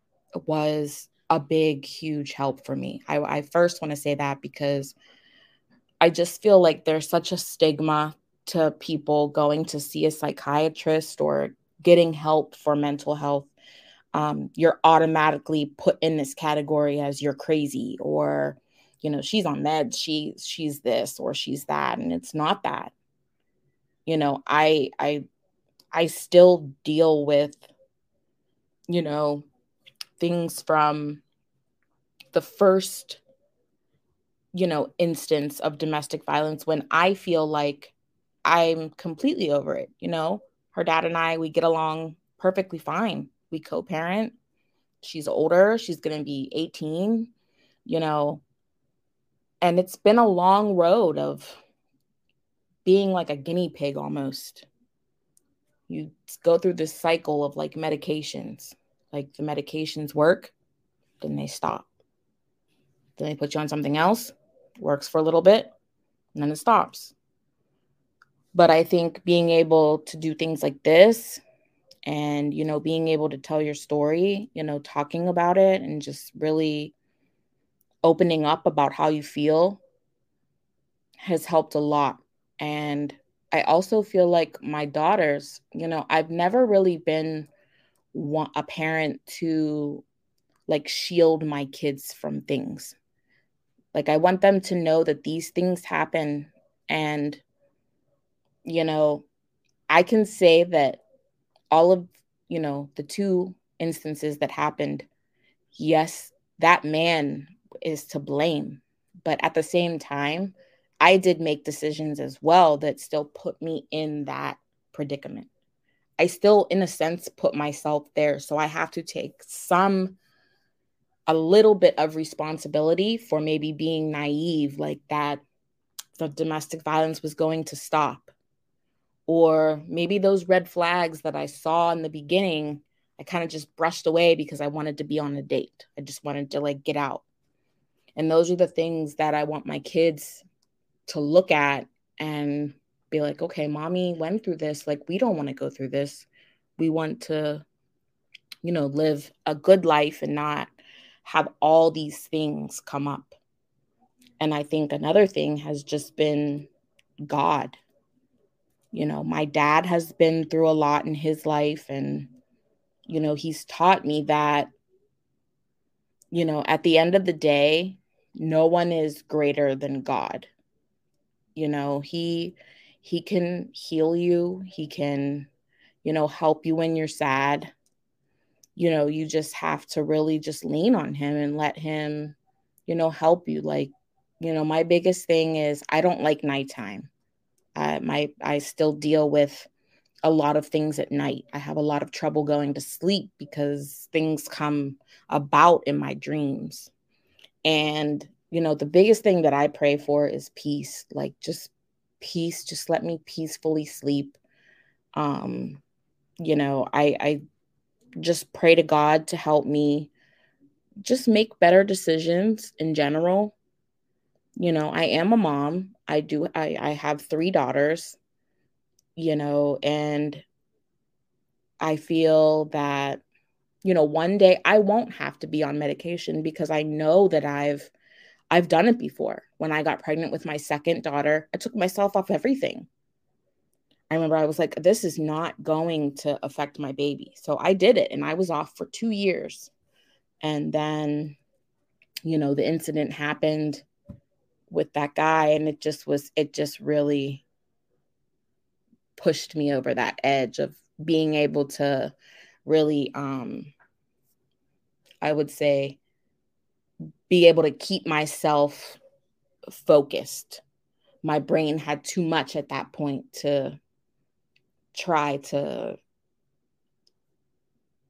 was a big, huge help for me. I, I first want to say that because I just feel like there's such a stigma to people going to see a psychiatrist or getting help for mental health. Um, you're automatically put in this category as you're crazy or you know she's on meds she she's this or she's that and it's not that you know i i i still deal with you know things from the first you know instance of domestic violence when i feel like i'm completely over it you know? Her dad and i we get along perfectly fine. We co-parent. She's older. She's going to be 18 you know? And it's been a long road of being like a guinea pig almost. You go through this cycle of like medications. Like the medications work then they stop. Then they put you on something else works for a little bit and then it stops but i think being able to do things like this and you know being able to tell your story you know talking about it and just really opening up about how you feel has helped a lot and I also feel like my daughters, you know, I've never really been a parent to like shield my kids from things. Like I want them to know that these things happen and you know, I can say that all of, you know, the two instances that happened, yes, that man is to blame. But at the same time, I did make decisions as well that still put me in that predicament. I still, in a sense, put myself there. So I have to take some, a little bit of responsibility for maybe being naive, like that the domestic violence was going to stop. Or maybe those red flags that I saw in the beginning, I kind of just brushed away because I wanted to be on a date. I just wanted to like get out. And those are the things that I want my kids to look at and be like, okay, mommy went through this. Like, we don't want to go through this. We want to, you know, live a good life and not have all these things come up. And I think another thing has just been God. You know, my dad has been through a lot in his life, and, you know, he's taught me that, you know, at the end of the day, no one is greater than God you know he he can heal you he can you know help you when you're sad you know you just have to really just lean on him and let him you know help you. Like you know my biggest thing is i don't like nighttime. Uh, my i still deal with a lot of things at night. I have a lot of trouble going to sleep because things come about in my dreams. And you know, the biggest thing that I pray for is peace, like just peace, just let me peacefully sleep. Um, you know, I I just pray to God to help me just make better decisions in general. You know, I am a mom. I do I I have 3 daughters, you know, and I feel that you know, one day I won't have to be on medication because I know that I've I've done it before. When I got pregnant with my second daughter, I took myself off everything. I remember I was like, this is not going to affect my baby. So I did it and I was off for two years. And then, you know, the incident happened with that guy and it just was, it just really pushed me over that edge of being able to really, um, I would say, be able to keep myself focused. My brain had too much at that point to try to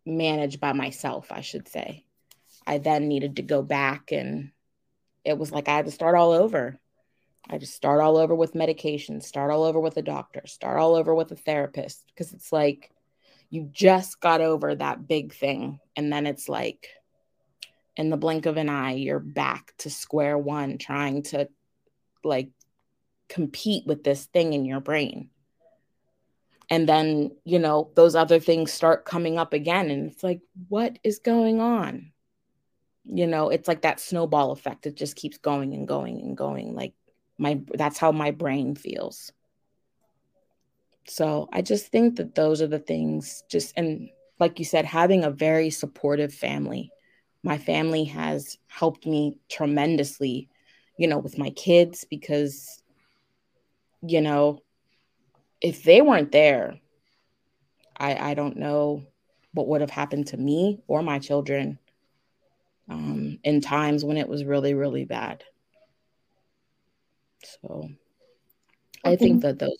manage by myself, I should say. I then needed to go back and it was like I had to start all over. I just start all over with medication, start all over with a doctor, start all over with a therapist because it's like you just got over that big thing and then it's like in the blink of an eye you're back to square one trying to like compete with this thing in your brain and then you know those other things start coming up again and it's like what is going on? You know it's like that snowball effect it just keeps going and going and going like my that's how my brain feels. So i just think that those are the things just and like you said having a very supportive family. My family has helped me tremendously you know with my kids because you know if they weren't there, I, I don't know what would have happened to me or my children um, in times when it was really, really bad. So I, I think, think that those.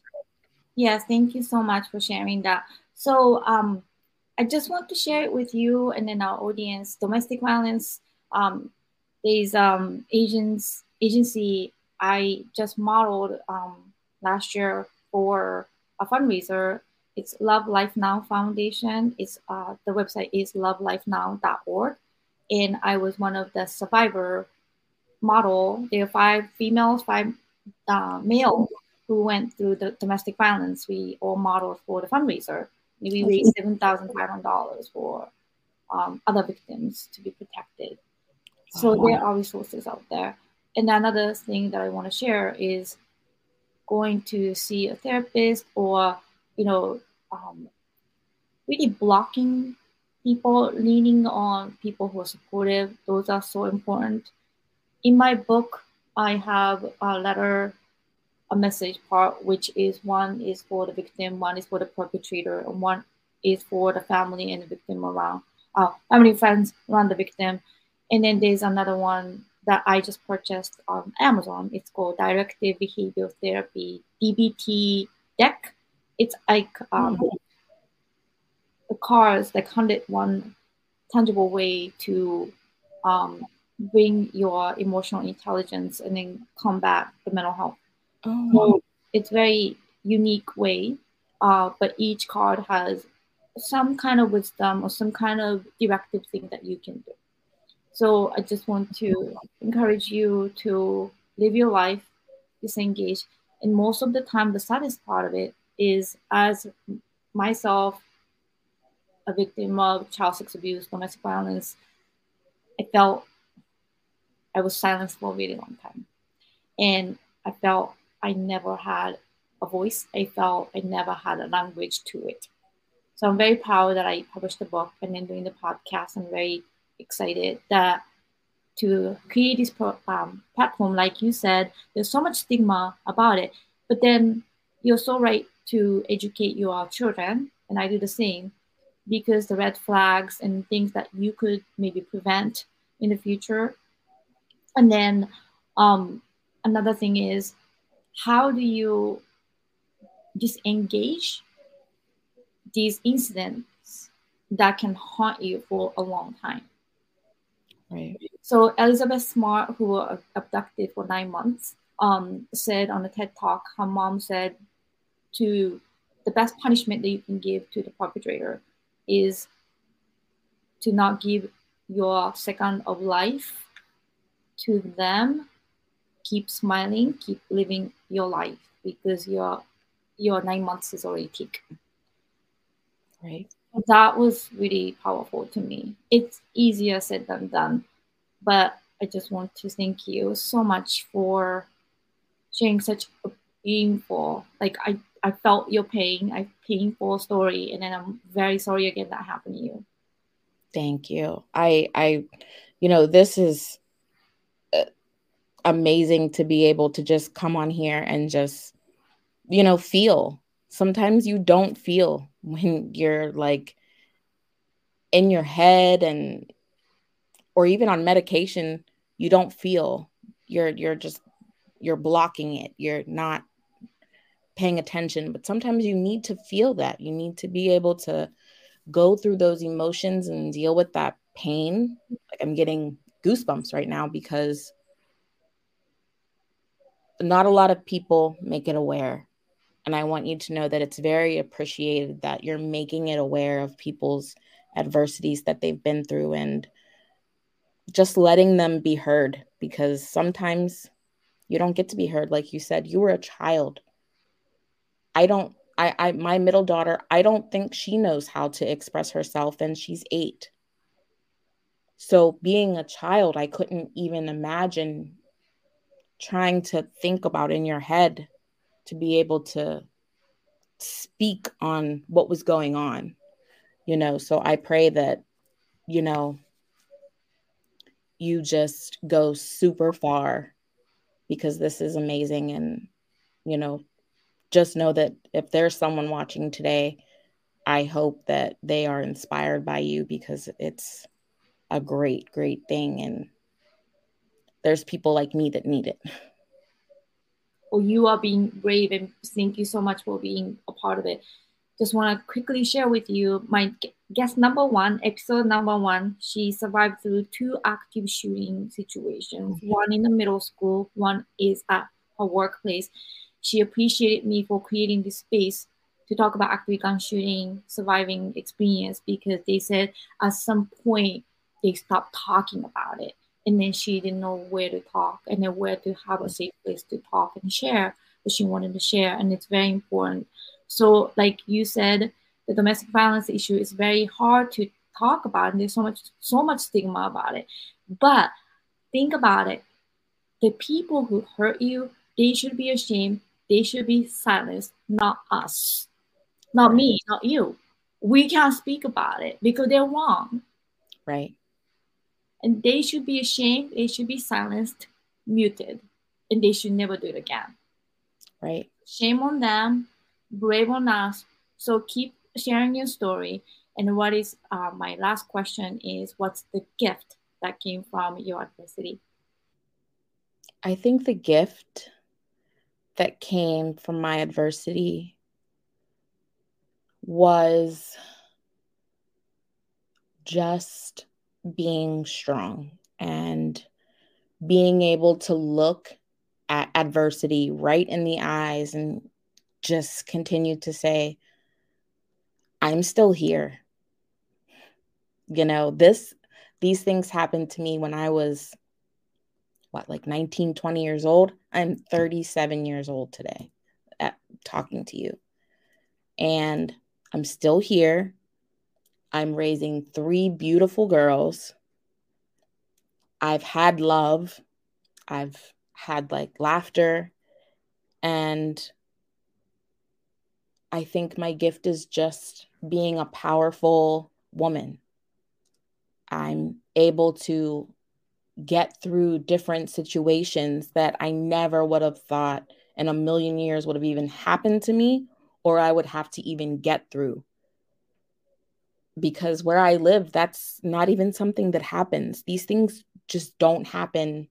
Yes, thank you so much for sharing that. So um, I just want to share it with you and then our audience. Domestic violence um, is um, agents agency I just modeled um, last year for a fundraiser. It's Love Life Now Foundation. It's uh, the website is lovelifenow.org, and I was one of the survivor model. There are five females, five uh, male who went through the domestic violence. We all modeled for the fundraiser. We raised seven thousand five hundred dollars for um, other victims to be protected. So there are resources out there. And another thing that I want to share is going to see a therapist or you know um, really blocking people leaning on people who are supportive. Those are so important. In my book i have a letter a message part which is one is for the victim one is for the perpetrator and one is for the family and the victim around uh, family friends around the victim. And then there's another one that I just purchased on Amazon. It's called Directive Behavioral Therapy DBT deck. It's like um, mm-hmm. the cards, like 101 tangible way to um, bring your emotional intelligence and then combat the mental health. Oh. So it's very unique way, uh, but each card has some kind of wisdom or some kind of directive thing that you can do. So I just want to encourage you to live your life, disengage. And most of the time, the saddest part of it is as myself, a victim of child sex abuse, domestic violence, I felt I was silenced for a really long time. And I felt I never had a voice. I felt I never had a language to it. So I'm very proud that I published the book and then doing the podcast. I'm very excited that to create this pro, um, platform, like you said, there's so much stigma about it. But then you're so right to educate your children, and I do the same, because the red flags and things that you could maybe prevent in the future. And then um, another thing is, how do you disengage these incidents that can haunt you for a long time? Right. So Elizabeth Smart, who was abducted for nine months, um, said on a TED talk, her mom said to the best punishment that you can give to the perpetrator is to not give your second of life to them. Keep smiling, keep living your life because your your nine months is already taken. Right that was really powerful to me. It's easier said than done, but I just want to thank you so much for sharing such a painful, like I, I felt your pain, a painful story, and then I'm very sorry again that happened to you. Thank you. I, I, you know, this is uh, amazing to be able to just come on here and just, you know, feel. Sometimes you don't feel when you're like in your head and or even on medication you don't feel you're you're just you're blocking it. You're not paying attention. But sometimes you need to feel that. You need to be able to go through those emotions and deal with that pain. Like i'm getting goosebumps right now because not a lot of people make it aware and I want you to know that it's very appreciated that you're making it aware of people's adversities that they've been through and just letting them be heard because sometimes you don't get to be heard. Like you said, you were a child. I don't I, I my middle daughter, I don't think she knows how to express herself and she's 8. So being a child, I couldn't even imagine trying to think about in your head to be able to speak on what was going on. You know, so I pray that you know you just go super far because this is amazing and you know just know that if there's someone watching today, I hope that they are inspired by you because it's a great, great thing. And there's people like me that need it. Well, you are being brave, and thank you so much for being a part of it. Just want to quickly share with you my guest number one, episode number one. She survived through two active shooting situations, mm-hmm. one in the middle school, one is at her workplace she appreciated me for creating this space to talk about active gun shooting surviving experience because they said at some point they stopped talking about it and then she didn't know where to talk and then where to have a safe place to talk and share what she wanted to share and it's very important so like you said the domestic violence issue is very hard to talk about and there's so much so much stigma about it but think about it the people who hurt you they should be ashamed they should be silenced, not us, not me, not you. We can't speak about it because they're wrong. Right. And they should be ashamed, they should be silenced, muted, and they should never do it again. Right. Shame on them, brave on us. So keep sharing your story. And what is uh, my last question is what's the gift that came from your adversity? I think the gift that came from my adversity was just being strong and being able to look at adversity right in the eyes and just continue to say, I'm still here. You know, this, these things happened to me when I was what, like 19, 20 years old. I'm 37 years old today at talking to you. And I'm still here. I'm raising three beautiful girls. I've had love. I've had like laughter. And I think my gift is just being a powerful woman. I'm able to get through different situations that I never would have thought in a million years would have even happened to me or I would have to even get through. Because where I live, that's not even something that happens. These things just don't happen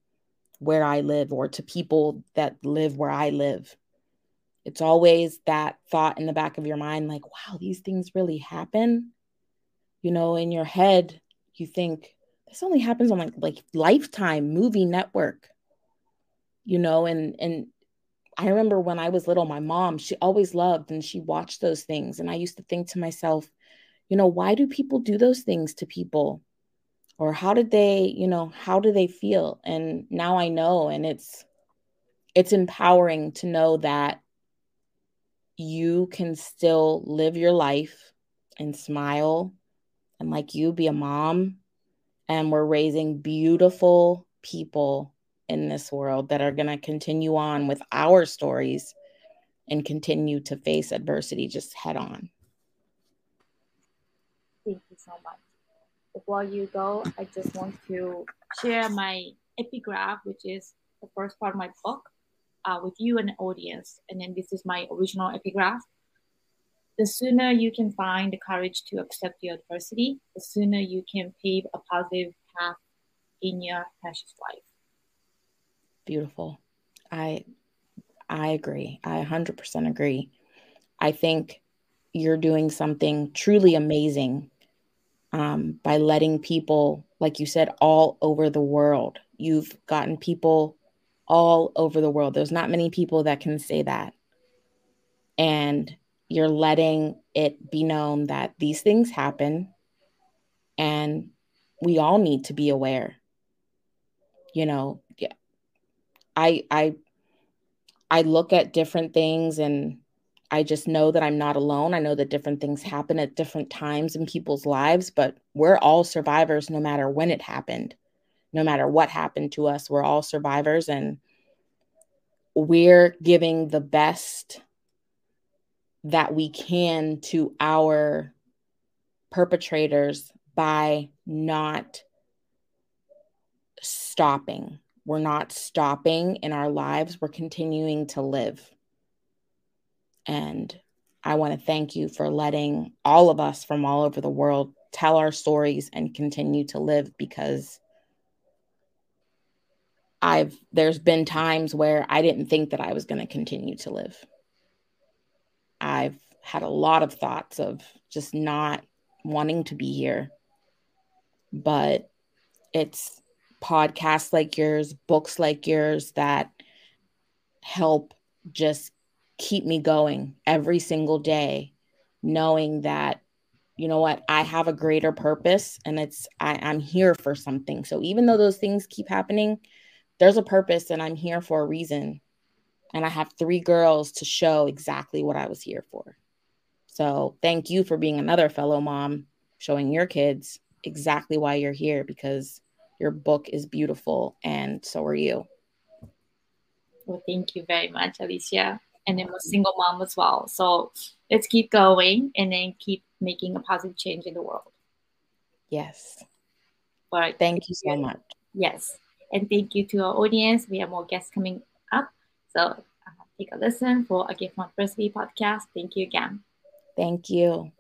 where I live or to people that live where I live. It's always that thought in the back of your mind like, wow, these things really happen. You know, in your head, you think, this only happens on like like lifetime movie network you know and and i remember when i was little my mom she always loved and she watched those things and i used to think to myself you know why do people do those things to people? Or how did they you know how do they feel? And now i know and it's it's empowering to know that you can still live your life and smile and like you be a mom. And we're raising beautiful people in this world that are going to continue on with our stories and continue to face adversity just head on. Thank you so much. Before you go, I just want to share my epigraph, which is the first part of my book, uh, with you and the audience. And then this is my original epigraph the sooner you can find the courage to accept your adversity, the sooner you can pave a positive path in your precious life. Beautiful. I I agree. I 100% agree. I think you're doing something truly amazing um, by letting people, like you said, all over the world. You've gotten people all over the world. There's not many people that can say that. And you're letting it be known that these things happen and we all need to be aware you know i i i look at different things and I just know that I'm not alone. I know that different things happen at different times in people's lives, but we're all survivors no matter when it happened, no matter what happened to us. We're all survivors and we're giving the best that we can to our perpetrators by not stopping. We're not stopping in our lives, we're continuing to live. And I want to thank you for letting all of us from all over the world tell our stories and continue to live because I've there's been times where I didn't think that I was going to continue to live. I've had a lot of thoughts of just not wanting to be here. But it's podcasts like yours, books like yours that help just keep me going every single day, knowing that, you know what, I have a greater purpose and it's, I, I'm here for something. So even though those things keep happening, there's a purpose and I'm here for a reason. And I have three girls to show exactly what I was here for. So thank you for being another fellow mom, showing your kids exactly why you're here because your book is beautiful and so are you. Well, thank you very much, Alyssia. And I'm a single mom as well. So let's keep going and then keep making a positive change in the world. Yes. All right. Thank you so much. Yes. And thank you to our audience. We have more guests coming up. So uh, take a listen for a Gift from Adversity podcast. Thank you again. Thank you.